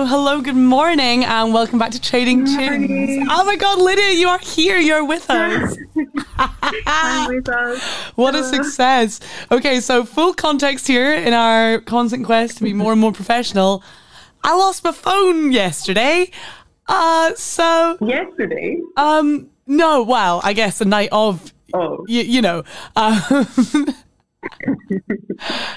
Hello, hello. Good morning, and welcome back to Trading Tunes. Oh my God, Lydia, you are here. You're with us. With us. What a success. Okay, so full context here in our constant quest to be more and more professional. I lost my phone yesterday. Uh, so Yesterday. um, no, well, I guess the night of Oh. you, you know. Um,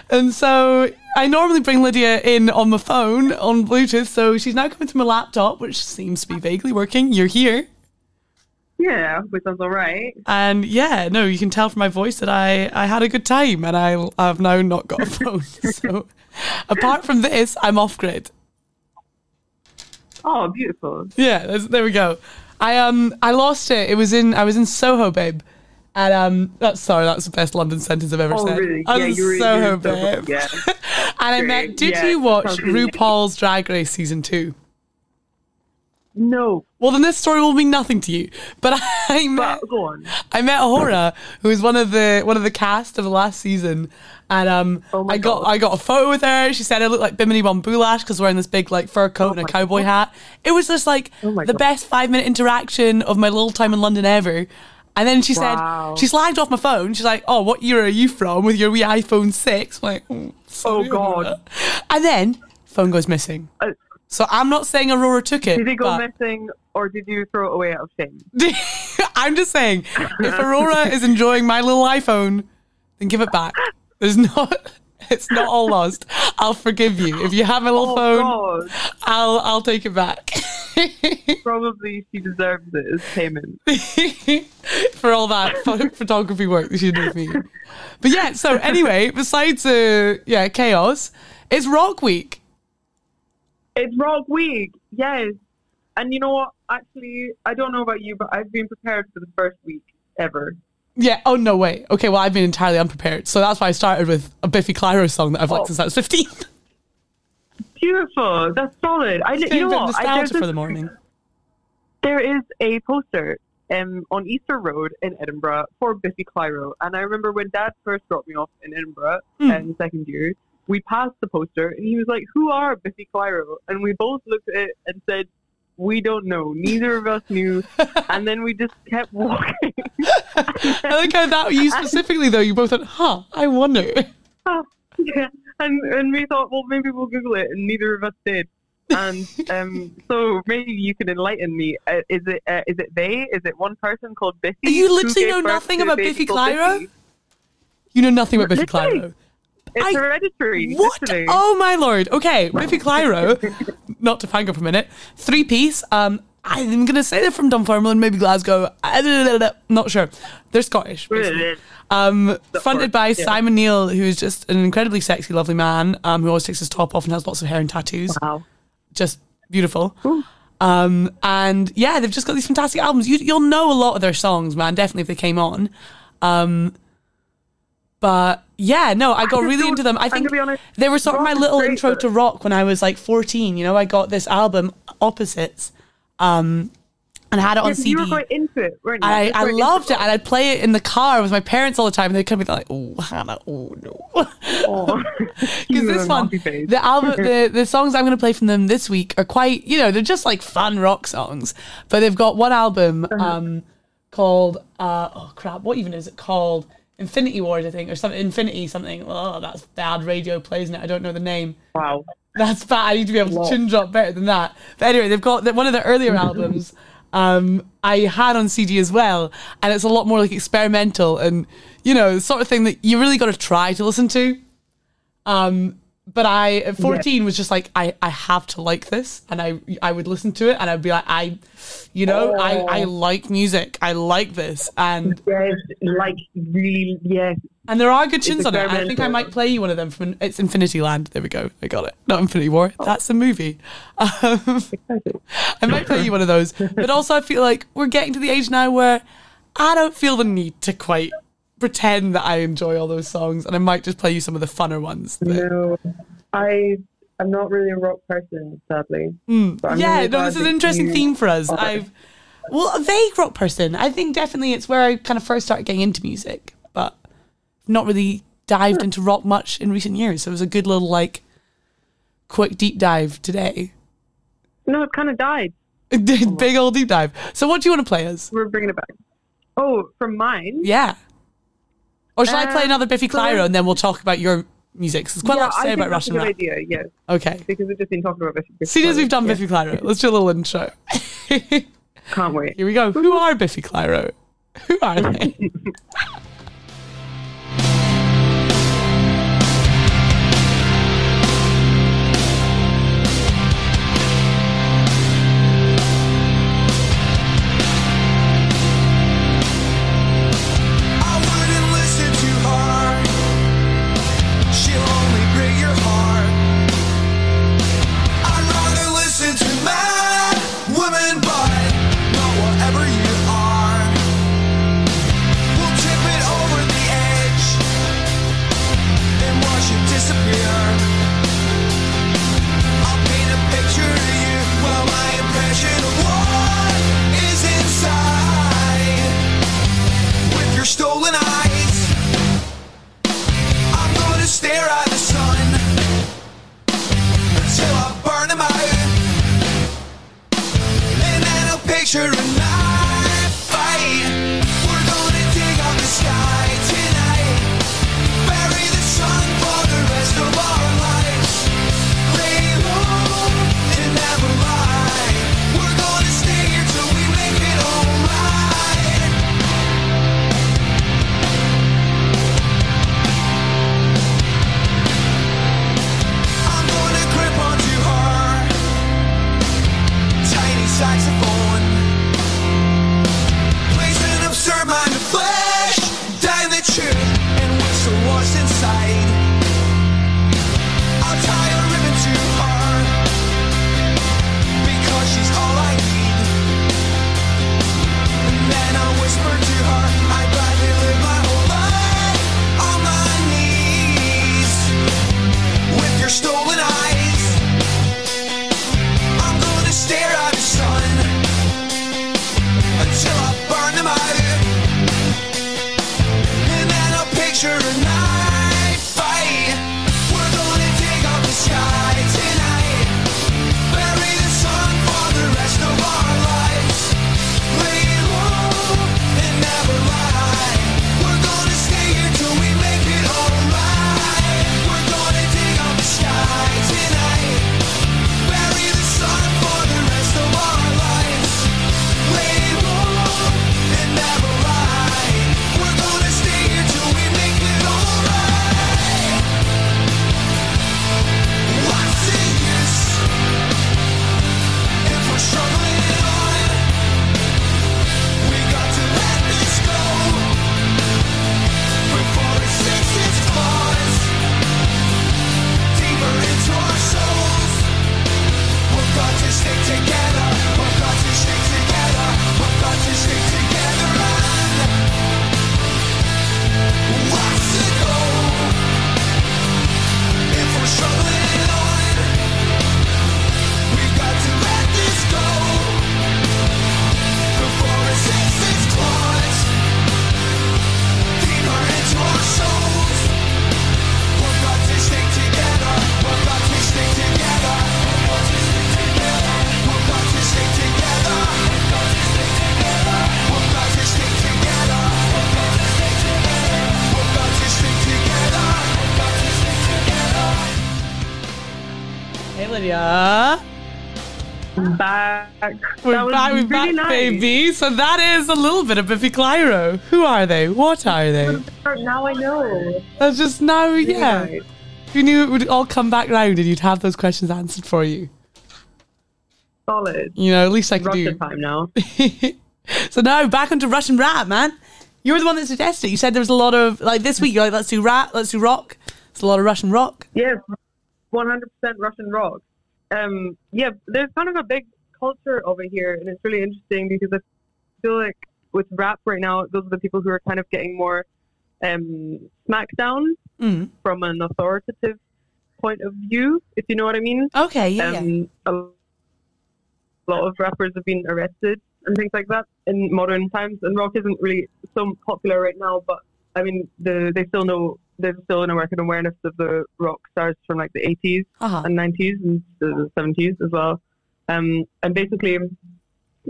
and so I normally bring Lydia in on the phone on Bluetooth, so she's now coming to my laptop, which seems to be vaguely working. You're here. Yeah, which was all right. And yeah, no, you can tell from my voice that I, I had a good time and I, I've now not got a phone. so apart from this, I'm off grid. Oh, beautiful. Yeah, there we go. I um I lost it. It was in I was in Soho, babe. And um that's sorry, that's the best London sentence I've ever Oh, said. really? I Yeah, was you were- Soho, you were Soho, babe. yeah. and I met. Did yeah, you watch. RuPaul's Drag Race season two? No, Well, then this story will mean nothing to you. But I met but go on. I met A'Whora, who was one of the one of the cast of the last season, and um, Oh I got God. I got a photo with her. She said I looked like Bimini Bon Boulash because wearing this big like fur coat and a cowboy hat. It was just like Oh the God. best five minute interaction of my little time in London ever. And then she Wow. said she slagged off my phone. She's like, "Oh, what year are you from with your wee iPhone 6? I'm like, oh, Oh, God. And then phone goes missing. Uh, So I'm not saying A'Whora took it. did it go missing or did you throw it away out of shame? I'm just saying, if A'Whora is enjoying my little iPhone, then give it back. There's not. It's not all lost. I'll forgive you. If you have my little Oh, phone, God. I'll I'll take it back. Probably she deserves it as payment. For all that photography work that she did with me. But yeah, so anyway, besides uh yeah, chaos, it's rock week. It's Rock Week, yes. And you know what? Actually, I don't know about you, but I've been prepared for the first week ever. Yeah, oh no way. Okay, well I've been entirely unprepared. So that's why I started with a Biffy Clyro song that I've liked Oh. since I was 15. Beautiful. That's solid. I, you know what? I, there's for the morning. There is a poster um, on Easter Road in Edinburgh for Biffy Clyro. And I remember when Dad first dropped me off in Edinburgh Hmm. in second year, we passed the poster and he was like, Who are Biffy Clyro? And we both looked at it and said, We don't know. Neither of us knew. and then we just kept walking. I like how that you specifically though, you both went, huh, I wonder. yeah. And, and we thought, well, maybe we'll Google it. And neither of us did. And um, so maybe you can enlighten me. Uh, is it uh, is it they? Is it one person called Biffy? You literally know nothing about Biffy Clyro? You know nothing about Biffy Literally. Clyro. It's I- hereditary. What? literally. Oh my lord. Okay, Biffy Clyro, not to fangirl for a minute, three piece. Um, I'm gonna say they're from Dunfermline, maybe Glasgow. Not sure. They're Scottish. Um, fronted by yeah. Simon Neil, who's just an incredibly sexy, lovely man. Um, who always takes his top off and has lots of hair and tattoos. Wow. Just beautiful. Um, and yeah, they've just got these fantastic albums. You, you'll know a lot of their songs, man. Definitely if they came on. Um, but yeah, no, I got just really into them. I think honest, they were sort of my little intro to rock when I was like 14. You know, I got this album, Opposites, um, and I had it on Yeah, CD. you were quite into it, weren't you? I, I loved it, and I'd play it in the car with my parents all the time, and they'd come and be like, "Oh, Hannah, oh no." Because this one, the album, the, the songs I'm going to play from them this week are quite, you know, they're just like fun rock songs. But they've got one album Uh-huh. um, called, uh, oh crap, what even is it called? Infinity Wars, I think, or something. Infinity something. Oh, that's bad radio plays in it. I don't know the name. Wow. That's bad. I need to be able to chin drop better than that. But anyway, they've got one of the earlier albums. Um, I had on CD as well, and it's a lot more like experimental and you know the sort of thing that you really got to try to listen to. Um, but I at 14 was just like I I have to like this, and I I would listen to it, and I'd be like I, you know, I I like music, I like this, and Yes, like really, yeah and there are good tunes on it. I think I might play you one of them from it's Infinity Land. There we go. I got it. Not Infinity War. That's a movie. Um, I might play you one of those. But also I feel like we're getting to the age now where I don't feel the need to quite pretend that I enjoy all those songs and I might just play you some of the funner ones. No, I I'm not really a rock person, sadly. Hmm. yeah, really no, this is an interesting theme for us. are. I've well, a vague rock person. I think definitely it's where I kind of first started getting into music, but not really dived into rock much in recent years. So it was a good little like quick deep dive today? No, it kind of died. Big old deep dive. So, what do you want to play us? We're bringing it back. Oh, from mine. Yeah. Or shall I play Uh, another Biffy so- Clyro and then we'll talk about your music? There's quite a lot to I say think about Russian a good rap. idea. Yes, Okay. because we've just been talking about Biffy. Seeing as we've done Yeah. Biffy Clyro, let's do a little intro. Can't wait. Here we go. Who are Biffy Clyro? Who are they? hey, Lydia. Back. We're back, we're back, nice. baby. So that is a little bit of Biffy Clyro. Who are they? What are they? Now I know. That's just now, Really yeah. nice. Who knew it would all come back round and you'd have those questions answered for you? Solid. You know, at least I could Russia do. time now. so now back onto Russian rap, man. You were the one that suggested. it. You said there was a lot of like this week. You're like, let's do rap, let's do rock. It's a lot of Russian rock. Yes, 100% Russian rock. Um, yeah, there's kind of a big culture over here, and it's really interesting because I feel like with rap right now, those are the people who are kind of getting more um, smacked down Mm. from an authoritative point of view, if you know what I mean. Okay, yeah, yeah. Um, a lot of rappers have been arrested and things like that in modern times, and rock isn't really so popular right now. But I mean, the, they still know there's still an American awareness of the rock stars from like the 80s Uh-huh. and 90s and the 70s as well. Um, and basically,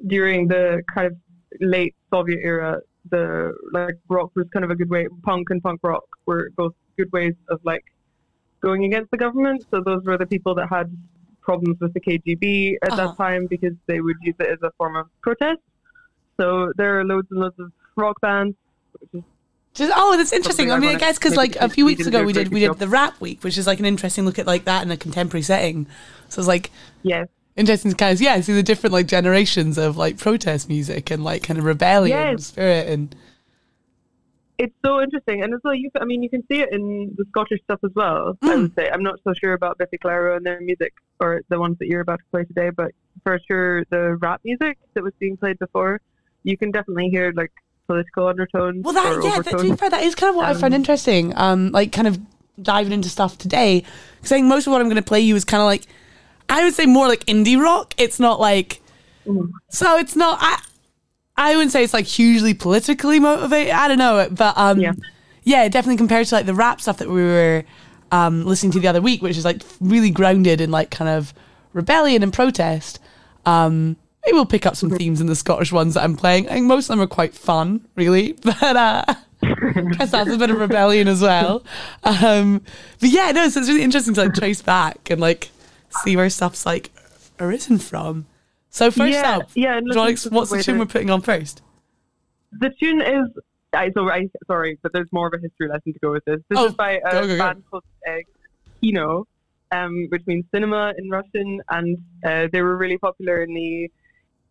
during the kind of late Soviet era, the like rock was kind of a good way. Punk and punk rock were both good ways of like going against the government. So those were the people that had problems with the KGB at Uh-huh. that time because they would use it as a form of protest. So there are loads and loads of rock bands. Which is, Just, oh, that's interesting. I mean, I guess because like a few weeks ago we did we did the rap week, which is like an interesting look at like that in a contemporary setting. So it's like yeah, interesting to kind of yeah see the different like generations of like protest music and like kind of rebellion Yes. spirit and it's so interesting, and as well, you I mean, you can see it in the Scottish stuff as well. I Mm. would say I'm not so sure about Biffy Clyro and their music or the ones that you're about to play today, but for sure the rap music that was being played before, you can definitely hear like political undertones. Well, that yeah, that, to be fair, that is kind of what I find Um, interesting. Um, like kind of diving into stuff today, because I think most of what I'm going to play you is kind of like, I would say more like indie rock. It's not like, Mm. so it's not. I I wouldn't say it's like hugely politically motivated. I don't know, but um, Yeah. yeah, definitely compared to like the rap stuff that we were um listening to the other week, which is like really grounded in like kind of rebellion and protest. Um, maybe we'll pick up some themes in the Scottish ones that I'm playing. I think most of them are quite fun, really, but uh, guess that's a bit of rebellion as well. Um, but yeah, no, so it's really interesting to like trace back and like see where stuff's like arisen from. So first Yeah, up, yeah, and you wanna listen ex- to the what's the tune we're putting on first? The tune is. I, so I, sorry, but there's more of a history lesson to go with this. This Oh, is by a go, go, go. band called uh, Kino, um, which means cinema in Russian, and uh, they were really popular in the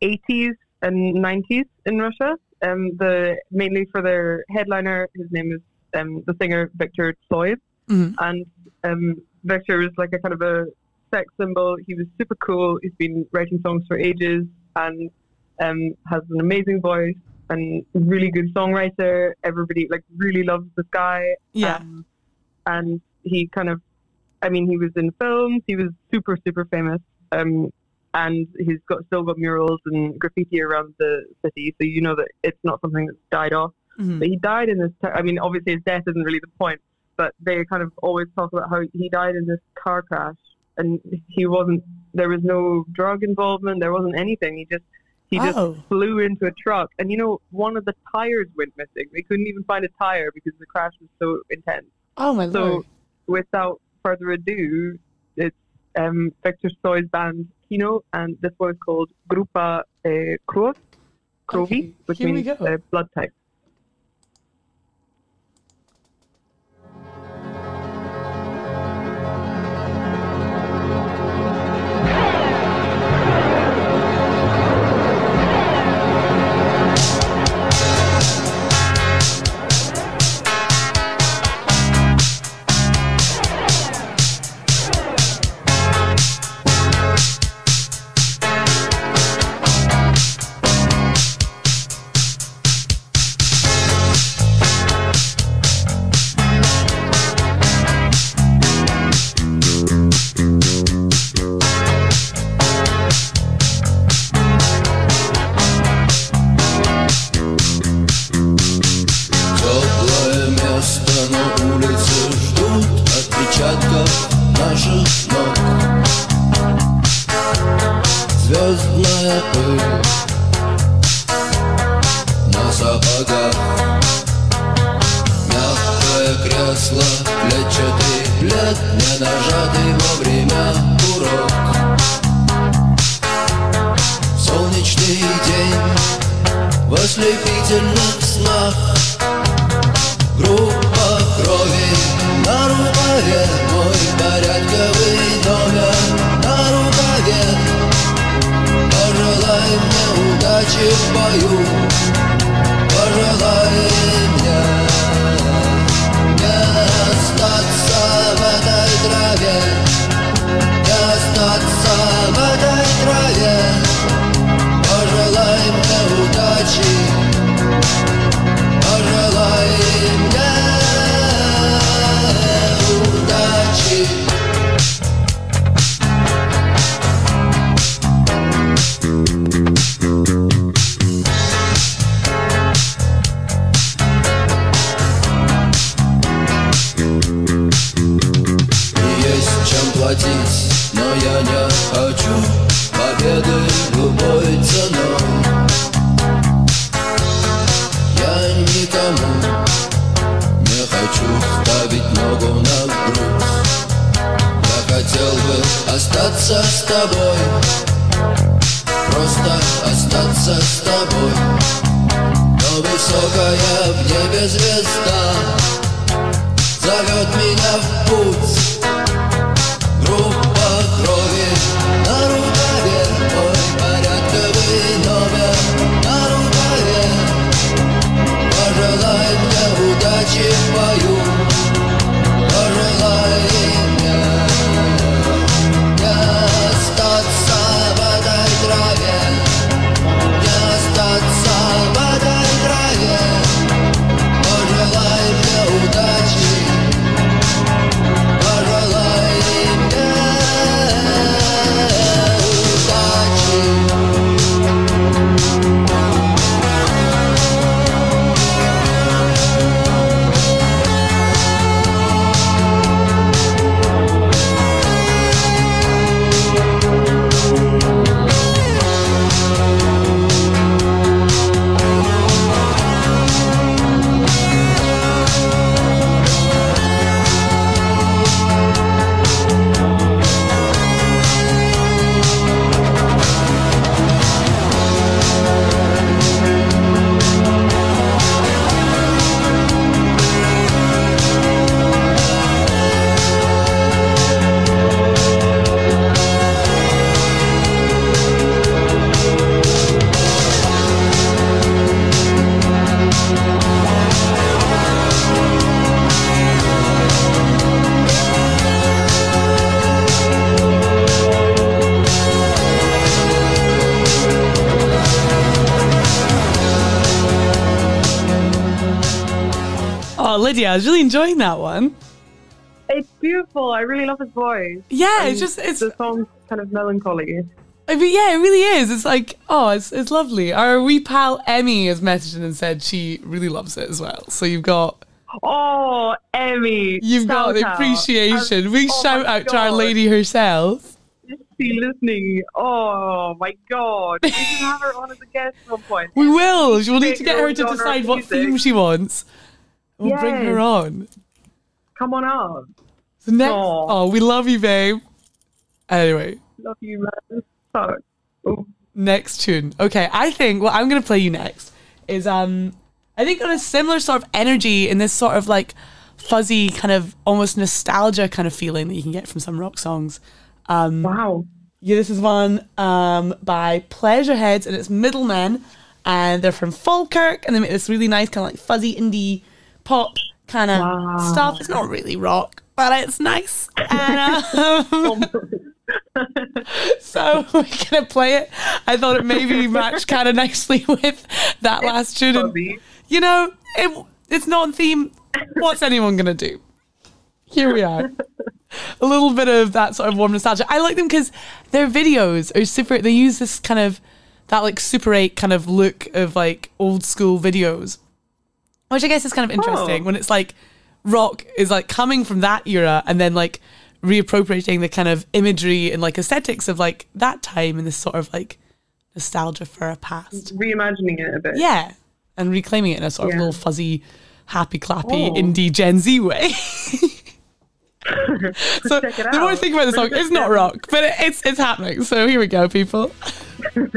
80s and 90s in Russia. Um, the mainly for their headliner, his name is um, the singer Victor Tsoy, Mhm. and um, Victor was like a kind of a sex symbol. He was super cool. He's been writing songs for ages and um, has an amazing voice and really good songwriter. Everybody like really loves this guy. Yeah. Um, and he kind of, I mean, he was in films. He was super super famous. Um, and he's got still got murals and graffiti around the city, so you know that it's not something that's died off. Mhm. But he died in this. I mean, obviously his death isn't really the point, but they kind of always talk about how he died in this car crash, and he wasn't. There was no drug involvement. There wasn't anything. He just he just Oh. flew into a truck, and you know one of the tires went missing. They couldn't even find a tire because the crash was so intense. Oh my So, lord! So, without further ado, it's um, Victor Tsoy's band Kino, and this one is called Grupa uh, Krov, Krovi, Okay, which here means uh, blood type. Группа крови. На рукаве Мой порядковый номер. На рукаве. Пожелай мне удачи в бою Lydia, I was really enjoying that one. It's beautiful. I really love his voice. Yeah, And it's just it's. the song's kind of melancholy. I mean, yeah, it really is. It's like, oh, it's it's lovely. Our wee pal Emmy has messaged in and said she really loves it as well. So you've got Oh, Emmy. you've got the appreciation. Big oh shout out to our lady herself. Is she listening? Oh my god. We should have her on as a guest at one point. We will. We'll need to get her to decide what music. theme she wants. We'll bring her on. Come on up. So next, oh, we love you, babe. Anyway, Love you, man. Oh. next tune. Okay, I think what I'm gonna play you next is um, I think on a similar sort of energy in this sort of like fuzzy kind of almost nostalgia kind of feeling that you can get from some rock songs. Um, Wow. Yeah, this is one um, by Pleasure Heads and it's Middlemen, and they're from Falkirk, and they make this really nice kind of like fuzzy indie pop kind of Wow. stuff. It's not really rock, but it's nice. And, um, so we're gonna play it. I thought it maybe matched kind of nicely with that last tune. and. You know, it, it's not theme. What's anyone gonna do? Here we are. A little bit of that sort of warm nostalgia. I like them because their videos are super. They use this kind of that like Super 8 kind of look of like old school videos, which I guess is kind of interesting Oh. when it's like rock is like coming from that era and then like reappropriating the kind of imagery and like aesthetics of like that time and this sort of like nostalgia for a past. Reimagining it a bit. Yeah. And reclaiming it in a sort of little fuzzy, happy clappy Oh. indie Gen Z way. so the more I think about the song, it's not rock, but it, it's it's happening. So here we go, people.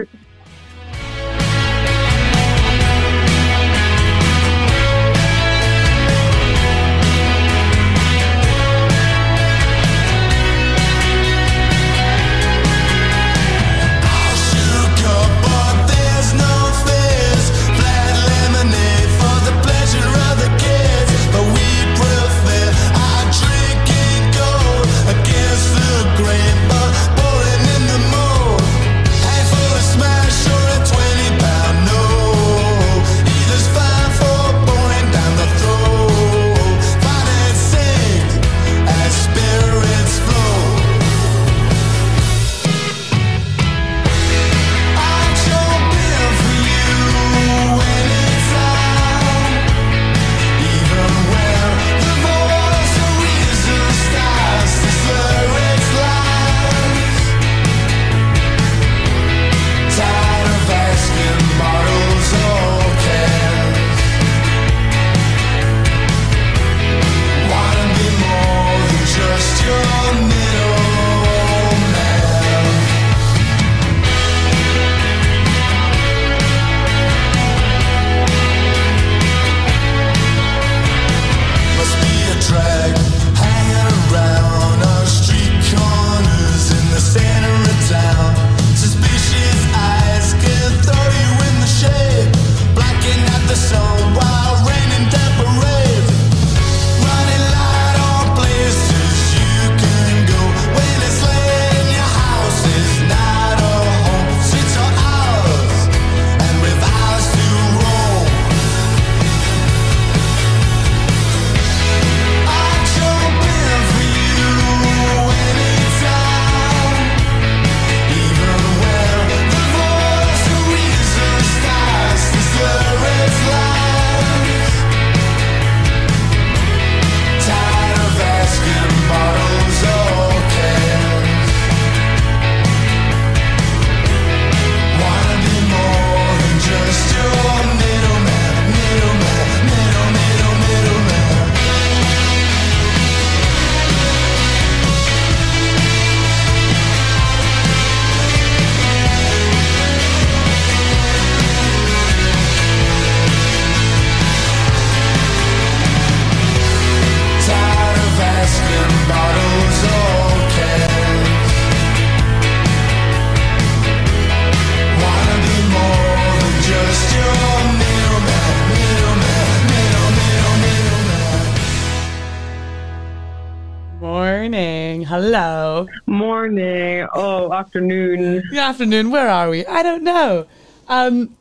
afternoon. Where are we? I don't know. Um,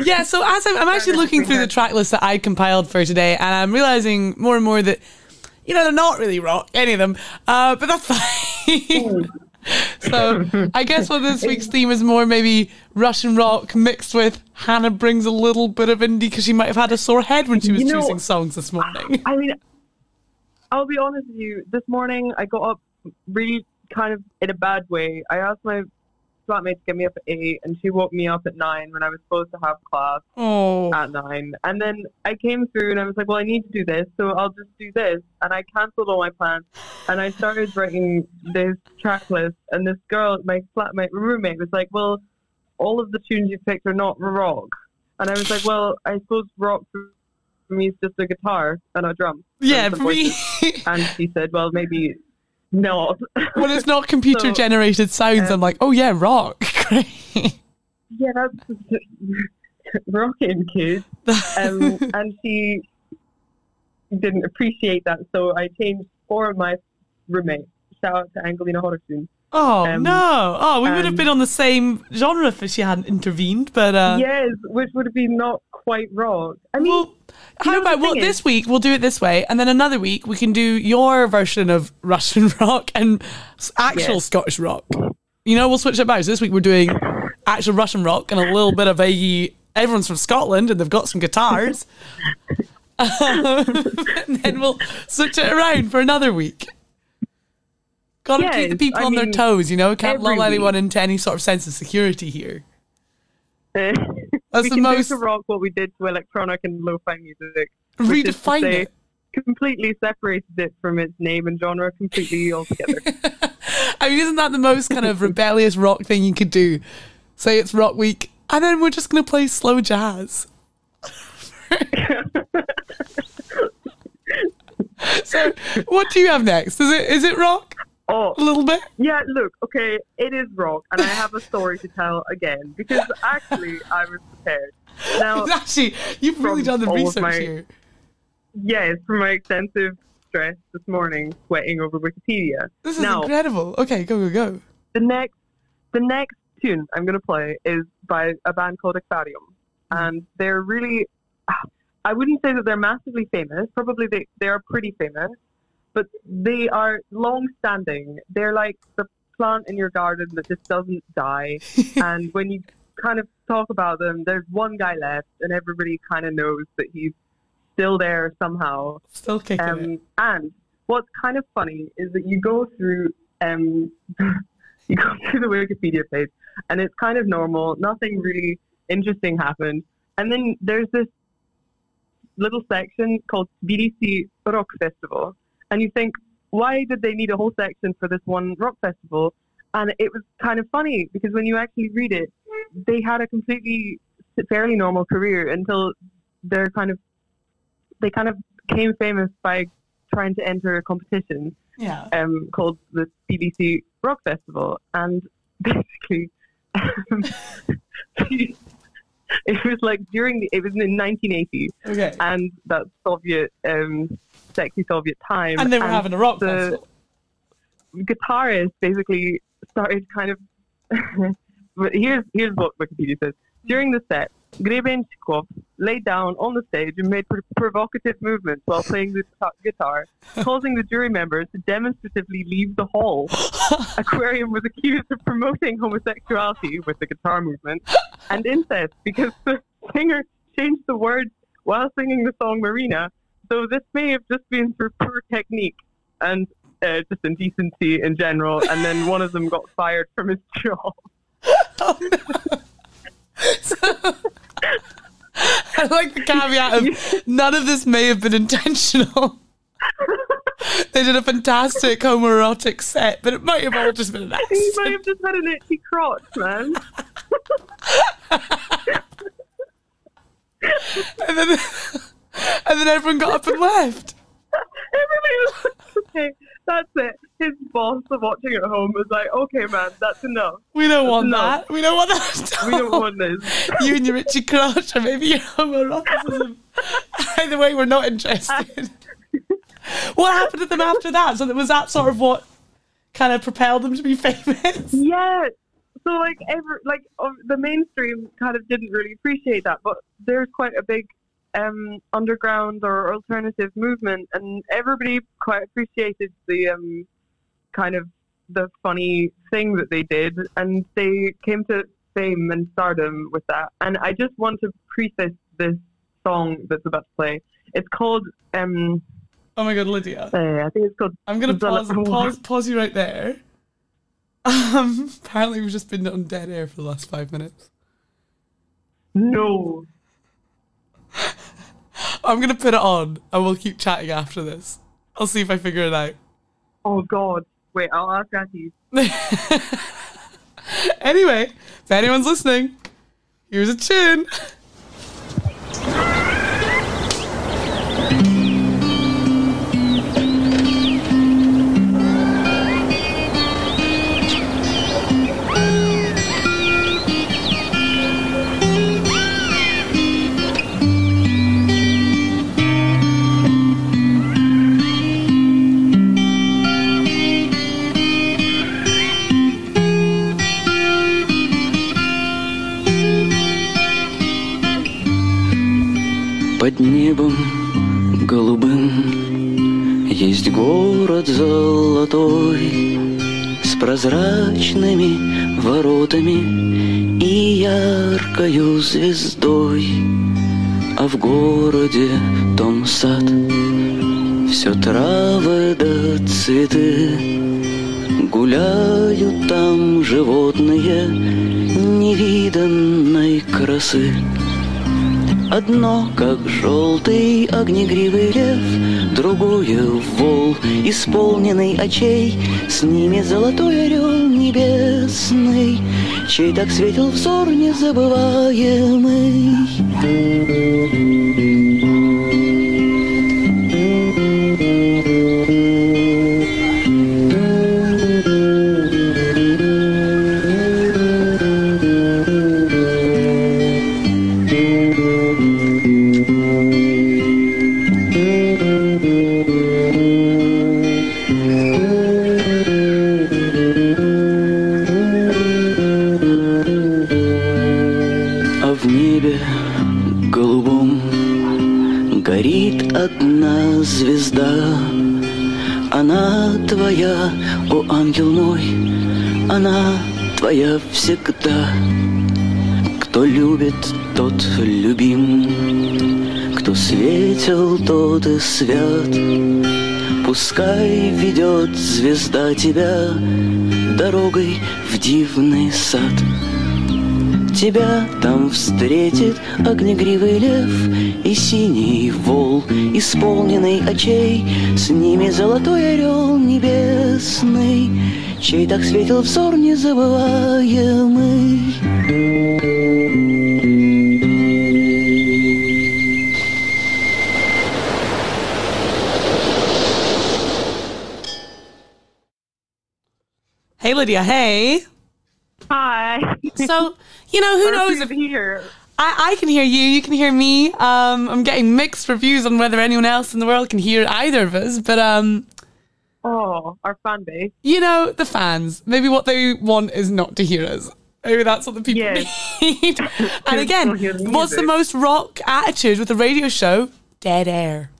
yeah, so as I'm, I'm actually looking through the track list that I compiled for today, and I'm realizing more and more that, you know, they're not really rock, any of them, uh, but that's fine. so I guess what this week's theme is more maybe Russian rock mixed with Hannah brings a little bit of indie because she might have had a sore head when she was You know- choosing songs this morning. I mean, I'll be honest with you. This morning, I got up really kind of in a bad way. I asked my flatmate to get me up at eight, and she woke me up at nine when I was supposed to have class Oh, at nine. And then I came through, and I was like, "Well, I need to do this, so I'll just do this." And I cancelled all my plans, and I started writing this track list. And this girl, my flatmate, my roommate, was like, "Well, all of the tunes you picked are not rock." And I was like, "Well, I suppose rock for me is just a guitar and a drum." yeah, some for me. And she said, "Well, maybe not." when it's not computer generated sounds, um, I'm like, oh yeah, rock. Great. yeah, that's rocking, kid. Um, and she didn't appreciate that, so I changed four of my roommates. Shout out to Angelina Hodgson. Oh Um, no! Oh, we would have been on the same genre if she hadn't intervened. But uh, yes, which would have been not quite rock. I mean, well, how about well, thing this week we'll do it this way, and then another week we can do your version of Russian rock and actual Yes. Scottish rock. You know, we'll switch it about. So this week we're doing actual Russian rock and a little bit of a. Everyone's from Scotland and they've got some guitars. Um, and then we'll switch it around for another week. Got to keep the people I on their toes, you know. Can't lull anyone into any sort of sense of security here. That's That's we the can most- do to rock what we did to electronic and lo-fi music. Redefine say, it. Completely separated it from its name and genre completely altogether. I mean, isn't that the most kind of rebellious rock thing you could do? Say it's rock week, and then we're just going to play slow jazz. so, what do you have next? Is it is it rock oh, a little bit? Yeah, look, okay, it is rock, and I have a story to tell again because actually I was prepared. Now, Actually, you've really From done the research my- here. yes, for my extensive stress this morning, sweating over Wikipedia. This is now, incredible. Okay, go go go. the next, the next tune I'm going to play is by a band called Aquarium, mm-hmm. and they're really, I wouldn't say that they're massively famous. Probably they they are pretty famous, but they are long-standing. They're like the plant in your garden that just doesn't die. and when you kind of talk about them, there's one guy left, and everybody kind of knows that he's still there somehow. Still kicking it. Um, and what's kind of funny is that you go through um, you go through the Wikipedia page, and it's kind of normal. Nothing really interesting happened, and then there's this little section called Tbilisi Rock Festival, and you think, why did they need a whole section for this one rock festival? And it was kind of funny because when you actually read it, they had a completely fairly normal career until they're kind of they kind of became famous by trying to enter a competition Yeah. um, called the Tbilisi Rock Festival, and basically, um, it was like during the, it was in 1980, Okay. and that Soviet, um, sexy Soviet time, And they were having a rock the festival. guitarist basically started kind of. but here's here's what Wikipedia says. During the set, Grebenshchikov lay down on the stage and made pro- provocative movements while playing the guitar- guitar, causing the jury members to demonstratively leave the hall. Aquarium was accused of promoting homosexuality with the guitar movement and incest because the singer changed the words while singing the song Marina. So this may have just been for poor technique and uh, just indecency in general. And then one of them got fired from his job. I like the caveat of none of this may have been intentional. they did a fantastic homoerotic set, but it might have all just been an He might have just had an itchy crotch, man. And then, and then everyone got up and left. Everybody was like, okay, that's it. His boss watching at home was like, okay, man, that's enough. We don't want No. that. We don't want that. at We don't want this. you and your Richie crotch, or maybe your homoeroticism. Either way, we're not interested. what happened to them after that? So was that sort of what kind of propelled them to be famous. Yeah. So like every like the mainstream kind of didn't really appreciate that, but there's quite a big um, underground or alternative movement, and everybody quite appreciated the um, kind of the funny thing that they did, and they came to fame and stardom with that. And I just want to preface this song that's about to play. It's called um, Oh my god, Lydia. uh, I think it's called I'm gonna pause, pause, pause you right there. Um, apparently we've just been on dead air for the last five minutes. No. I'm gonna put it on and we'll keep chatting after this. I'll see if I figure it out. Oh God. Wait, I'll ask Jackie. Anyway, if anyone's listening, here's a tune. яркою звездой А в городе том сад. Все травы да цветы Гуляют там животные Невиданной красы. Одно, как желтый огнегривый лев, Другое — вол, исполненный очей, С ними золотой орел небесный, Чей так светил взор незабываемый. Твоя всегда. Кто любит, тот любим, кто светил, тот и свят. Пускай ведет звезда тебя дорогой в дивный сад. Тебя там встретит огнегривый лев И синий вол, исполненный очей С ними золотой орел небесный Чей так светил взор незабываемый Hey Lydia, hey. Hi. So, you know, who knows if here? I, I can hear you, you can hear me. Um, I'm getting mixed reviews on whether anyone else in the world can hear either of us, but um, Oh, our fan base. you know, the fans, maybe what they want is not to hear us. Maybe that's what the people Yes. need. and again, what's the most rock attitude with a radio show? Dead air.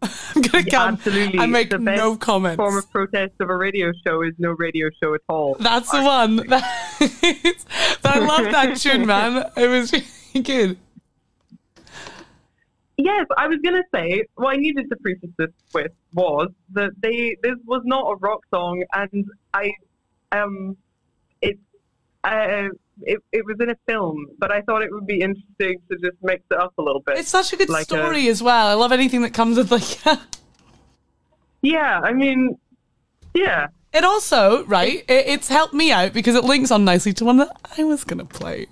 I'm gonna Yeah, come absolutely. and make the best no comments. Form of protest of a radio show is no radio show at all. That's the one. That's- I love that tune, man. It was really good. Yes, I was gonna say what I needed to preface this with was that they this was not a rock song, and I um it's uh, it it was in a film, but I thought it would be interesting to just mix it up a little bit. It's such a good Like a- story as well. I love anything that comes with like. yeah, I mean, yeah, It also, right, it, it's helped me out because it links on nicely to one that I was going to play.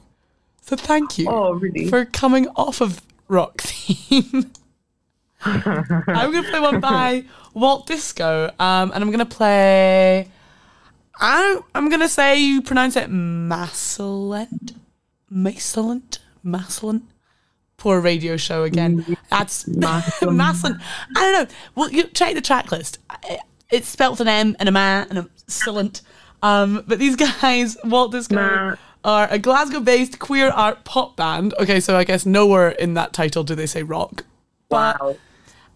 So thank you Oh, really? for coming off of rock theme. I'm going to play one by Walt Disco, um, and I'm going to play. I, I'm going to say you pronounce it Macilent. Macilent? Macilent? Poor radio show again. That's Macilent. I don't know. Well, you check the track list. It's spelt an M and a ma and a Silent. Um, but these guys, Walt Disco, Nah. are a Glasgow-based queer art pop band. Okay, so I guess nowhere in that title do they say rock. But Wow.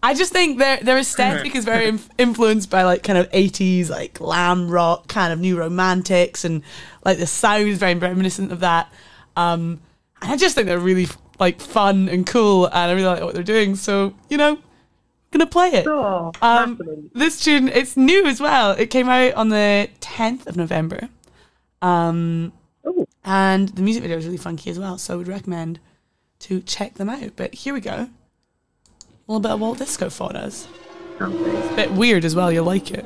I just think their their aesthetic is very inf- influenced by like kind of eighties like glam rock, kind of new romantics, and like the sound is very reminiscent of that. Um, and I just think they're really like fun and cool, and I really like what they're doing. So you know, gonna play it. Oh, Um, this tune, it's new as well. It came out on the 10th of November. Um, Ooh. and the music video is really funky as well, so I would recommend to check them out. But here we go. A little bit of Walt Disco for us. Oh, A bit weird as well, you'll like it.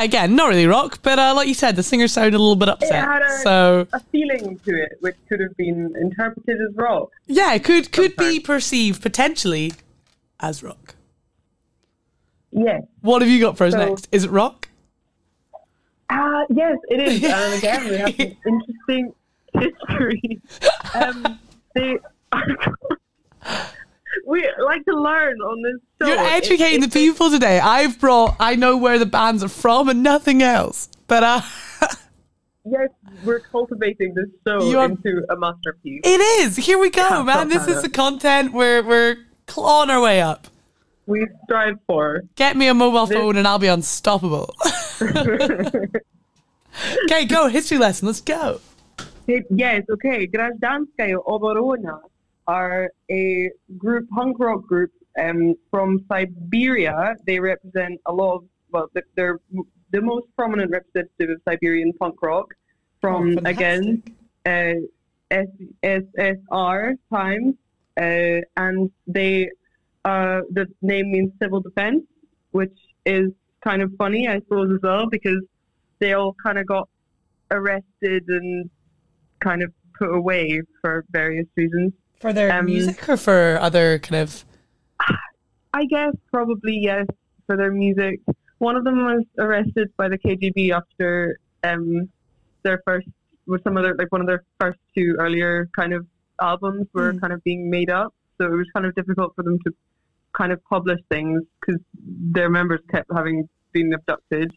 Yeah, again, not really rock, but uh, like you said, the singer sounded a little bit It upset. had a, So a feeling to it, which could have been interpreted as rock. yeah, it could could be perceived potentially as rock. Yes. What have you got for us So- next? Is it rock? Uh, yes, it is. And again, we have some interesting history. Um, they we like to learn on this show. You're It- educating the it's- people today. I've brought. I know where the bands are from and nothing else. But uh, Yes, we're cultivating this show are- into a masterpiece. it is. Here we go, Can't man. This is the content we're we're clawing our way up. We strive for. Get me a mobile phone and I'll be unstoppable. okay, go history lesson. Let's go. Yes, okay. Grazhdanskaya Oborona are a group, punk rock group um, from Siberia. They represent a lot of, well, they're the most prominent representative of Siberian punk rock from Oh, again uh, SSR times, uh, and they uh, the name means civil defense, which is kind of funny, I suppose, as well, because they all kind of got arrested and kind of put away for various reasons. For their um, music or for other kind of I guess probably yes for their music. One of them was arrested by the KGB after um, their first, with some of their like one of their first two earlier kind of albums were Mm. kind of being made up, so it was kind of difficult for them to kind of publish things because their members kept having been abducted.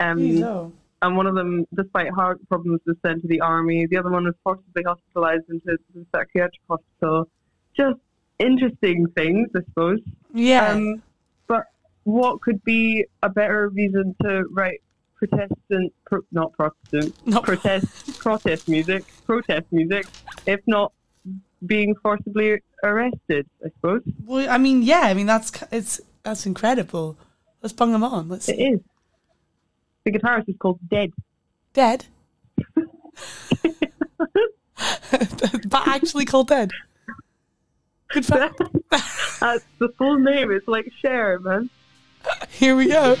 Um, no. And one of them, despite heart problems, was sent to the army. The other one was forcibly hospitalized into the psychiatric hospital. Just interesting things, I suppose. yeah Um, but what could be a better reason to write Protestant, pro, not Protestant, Not- protest, protest music, protest music, if not being forcibly arrested? I suppose well I mean yeah I mean that's it's that's incredible let's bung them on let's it is. The guitarist is called Dead. dead but actually called dead good fact That's the full name. It's like Cher, man. here we go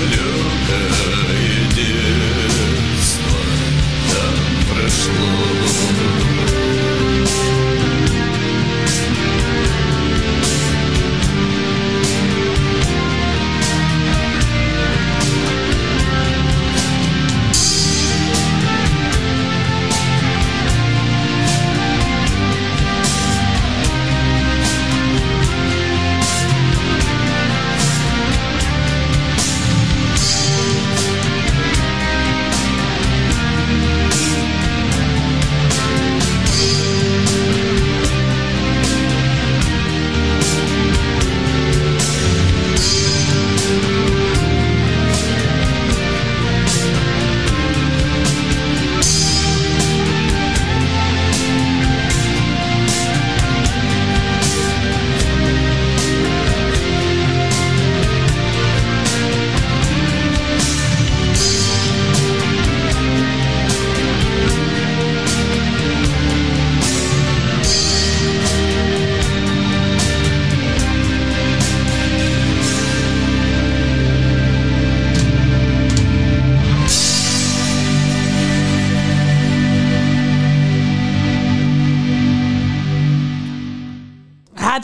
Hallelujah.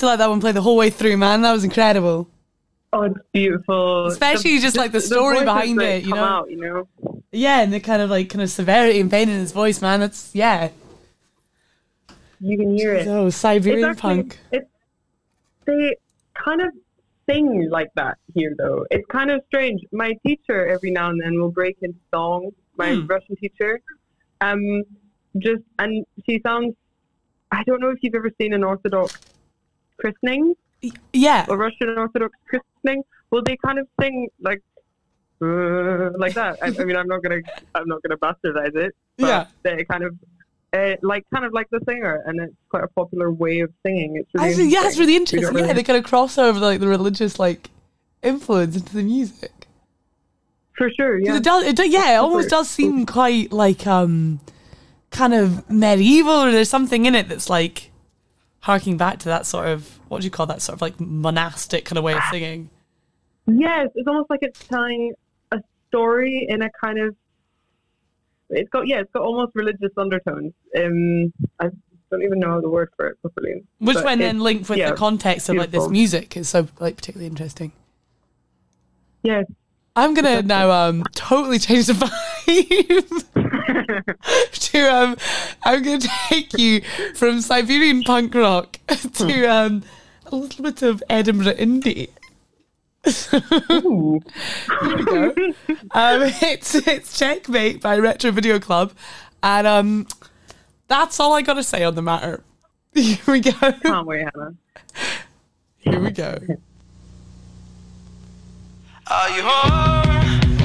To let that one play the whole way through, man. That was incredible. Oh, it's beautiful. Especially just, like, the story voices behind it, you know? Out, you know. Yeah, and the kind of like kind of severity and pain in his voice, man. That's yeah. You can hear it. So Siberian It's actually- punk. It's they kind of sing like that here, though. It's kind of strange. My teacher every now and then will break into song. My Hmm. Russian teacher, um, just and she sounds. I don't know if you've ever seen an Orthodox christening, Yeah. a Russian Orthodox christening. Well, they kind of sing like. Uh, like that. I, I mean, I'm not gonna, I'm not gonna bastardize it. But Yeah. They kind of, uh, like, kind of like the singer, and it's quite a popular way of singing. It's really Actually, yeah, it's really interesting. don't Yeah, really- they kind of cross over like the religious like influence into the music. For sure, yeah. It does. It, do- yeah, it almost does seem quite like um, kind of medieval, or there's something in it that's like harking back to that sort of what do you call that sort of like monastic kind of way of singing. Yes, it's almost like it's telling a story in a kind of. It's got yeah, it's got almost religious undertones. Um, I don't even know the word for it properly. Which when then linked with yeah, the context of like this music is so like particularly interesting. Yes. I'm gonna now um totally change the vibe to um I'm gonna take you from Siberian punk rock to um a little bit of Edinburgh indie. Ooh. Here we go. Um, it's it's Checkmate by Retro Video Club, and um that's all I gotta say on the matter. Here we go. Can't wait, Hannah. Here we go. Are you home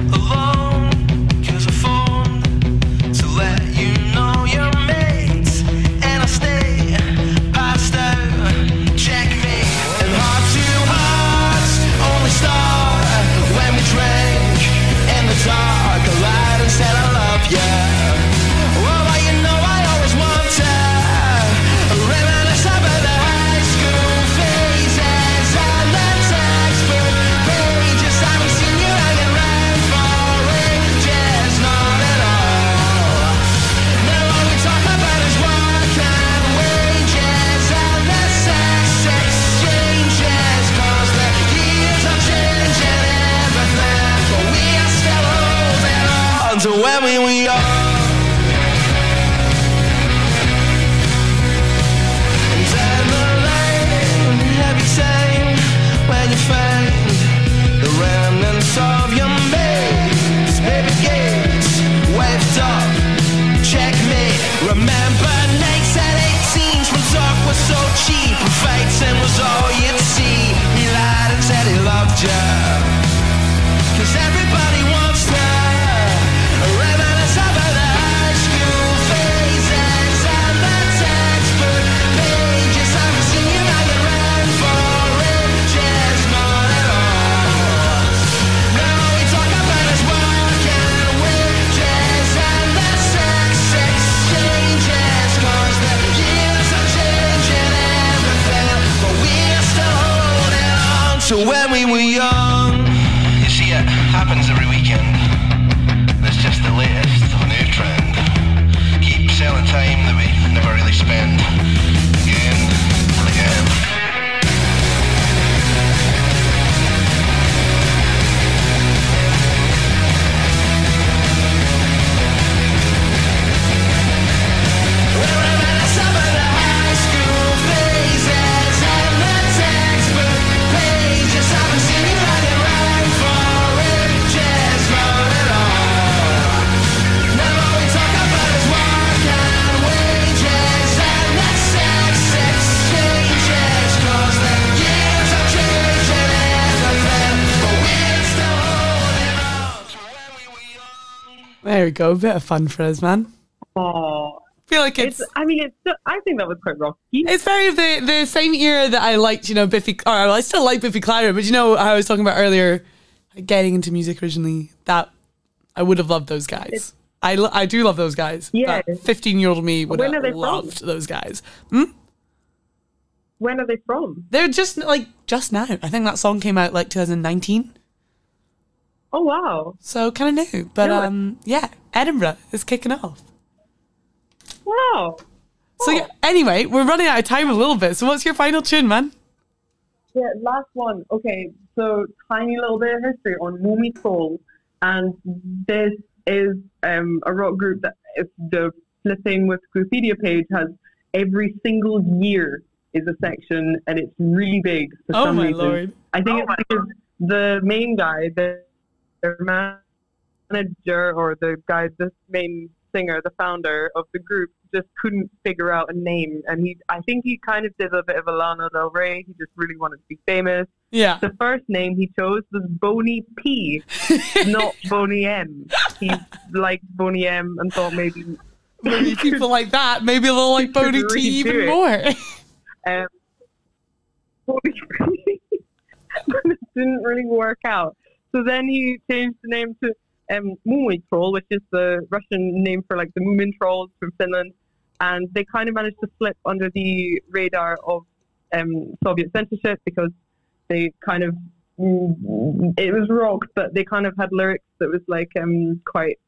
we go. A bit of fun for us, man. Oh, feel like it's it's. I mean, it's. still- I think that was quite rocky. it's very the the same era that I liked. You know, Biffy. Or I still like Biffy Clyro, but you know I was talking about earlier, getting into music originally. That I would have loved those guys. I, lo- I do love those guys. Yeah. fifteen year old me would When have they from? loved those guys. Hmm? When are they from? They're just like just now. I think that song came out like 2019. Oh wow, So kind of new, but No, um, yeah, Edinburgh is kicking off. wow. So yeah, anyway, we're running out of time a little bit. So what's your final tune, man? Yeah, last one. Okay, so tiny little bit of history on Mumiy Troll, and this is um, a rock group that if the flipping with Wikipedia page has every single year is a section, and it's really big for Oh some my reason. lord! I think it's because the main guy, the their manager or the guy, the main singer, the founder of the group, just couldn't figure out a name, and he, I think he kind of did a bit of a Lana Del Rey. He just really wanted to be famous. Yeah, The first name he chose was Boney P, not Boney M. He liked Boney M and thought maybe maybe people like that. Maybe they'll like Boney T even it. more. um, it didn't really work out. So then he changed the name to um, Troll, which is the Russian name for like the Moomin trolls from Finland. And they kind of managed to slip under the radar of um, Soviet censorship because they kind of it was rock, but they kind of had lyrics that was like um, quite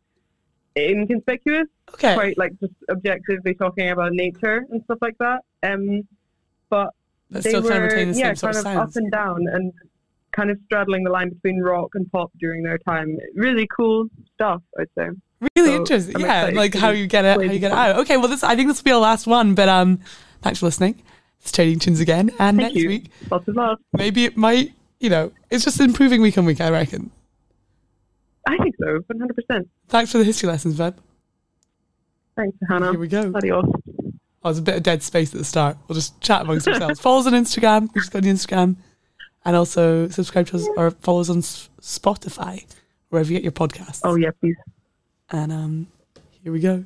inconspicuous okay, quite like just objectively talking about nature and stuff like that. Um, but they still were kind of retain the yeah, kind of of up and down and kind of straddling the line between rock and pop during their time. Really cool stuff, I'd say. Really so interesting. I'm Yeah, like how you get it, how you get it out. Okay, well, this I think this will be our last one. But um, thanks for listening. It's Trading Tunes again, and Thank next you. week Lots of love. maybe it might. You know, it's just improving week on week. I reckon. I think so, 100%. Thanks for the history lessons, Veb. Thanks, Hannah. Here we go. Adios. Oh, there's a bit of dead space at the start. We'll just chat amongst ourselves. follow us on Instagram. We just got the Instagram. And also subscribe to us or follow us on Spotify, wherever you get your podcasts. Oh, yeah, please. And um, here we go.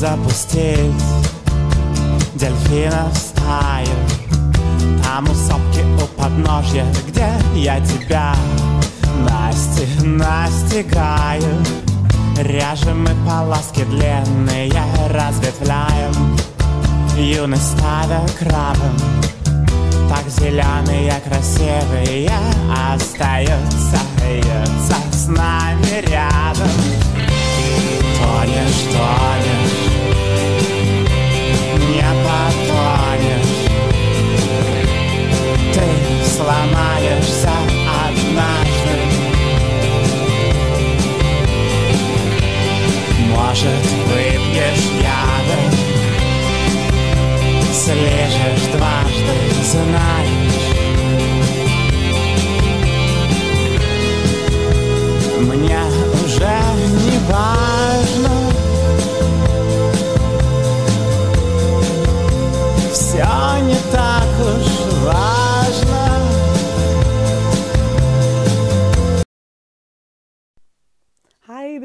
Запустить Дельфина в стаю Там у сопки у подножья Где я тебя Насти, настигаю. Ряжем мы полоски длинные Разветвляем. Юность ставя крабом так зеленые, красивые Остаются, остаются с нами рядом. Тонешь, тонешь Ты сломаешься однажды. Может, выпьешь яда Слежешь дважды, знаешь. Мне уже не важно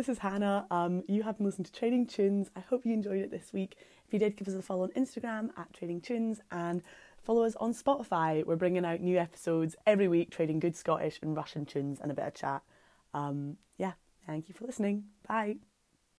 this is Hannah. Um, you have been listening to Trading Tunes. I hope you enjoyed it this week. If you did, give us a follow on Instagram at Trading Tunes and follow us on Spotify. We're bringing out new episodes every week, trading good Scottish and Russian tunes and a bit of chat. Um, yeah, thank you for listening. Bye.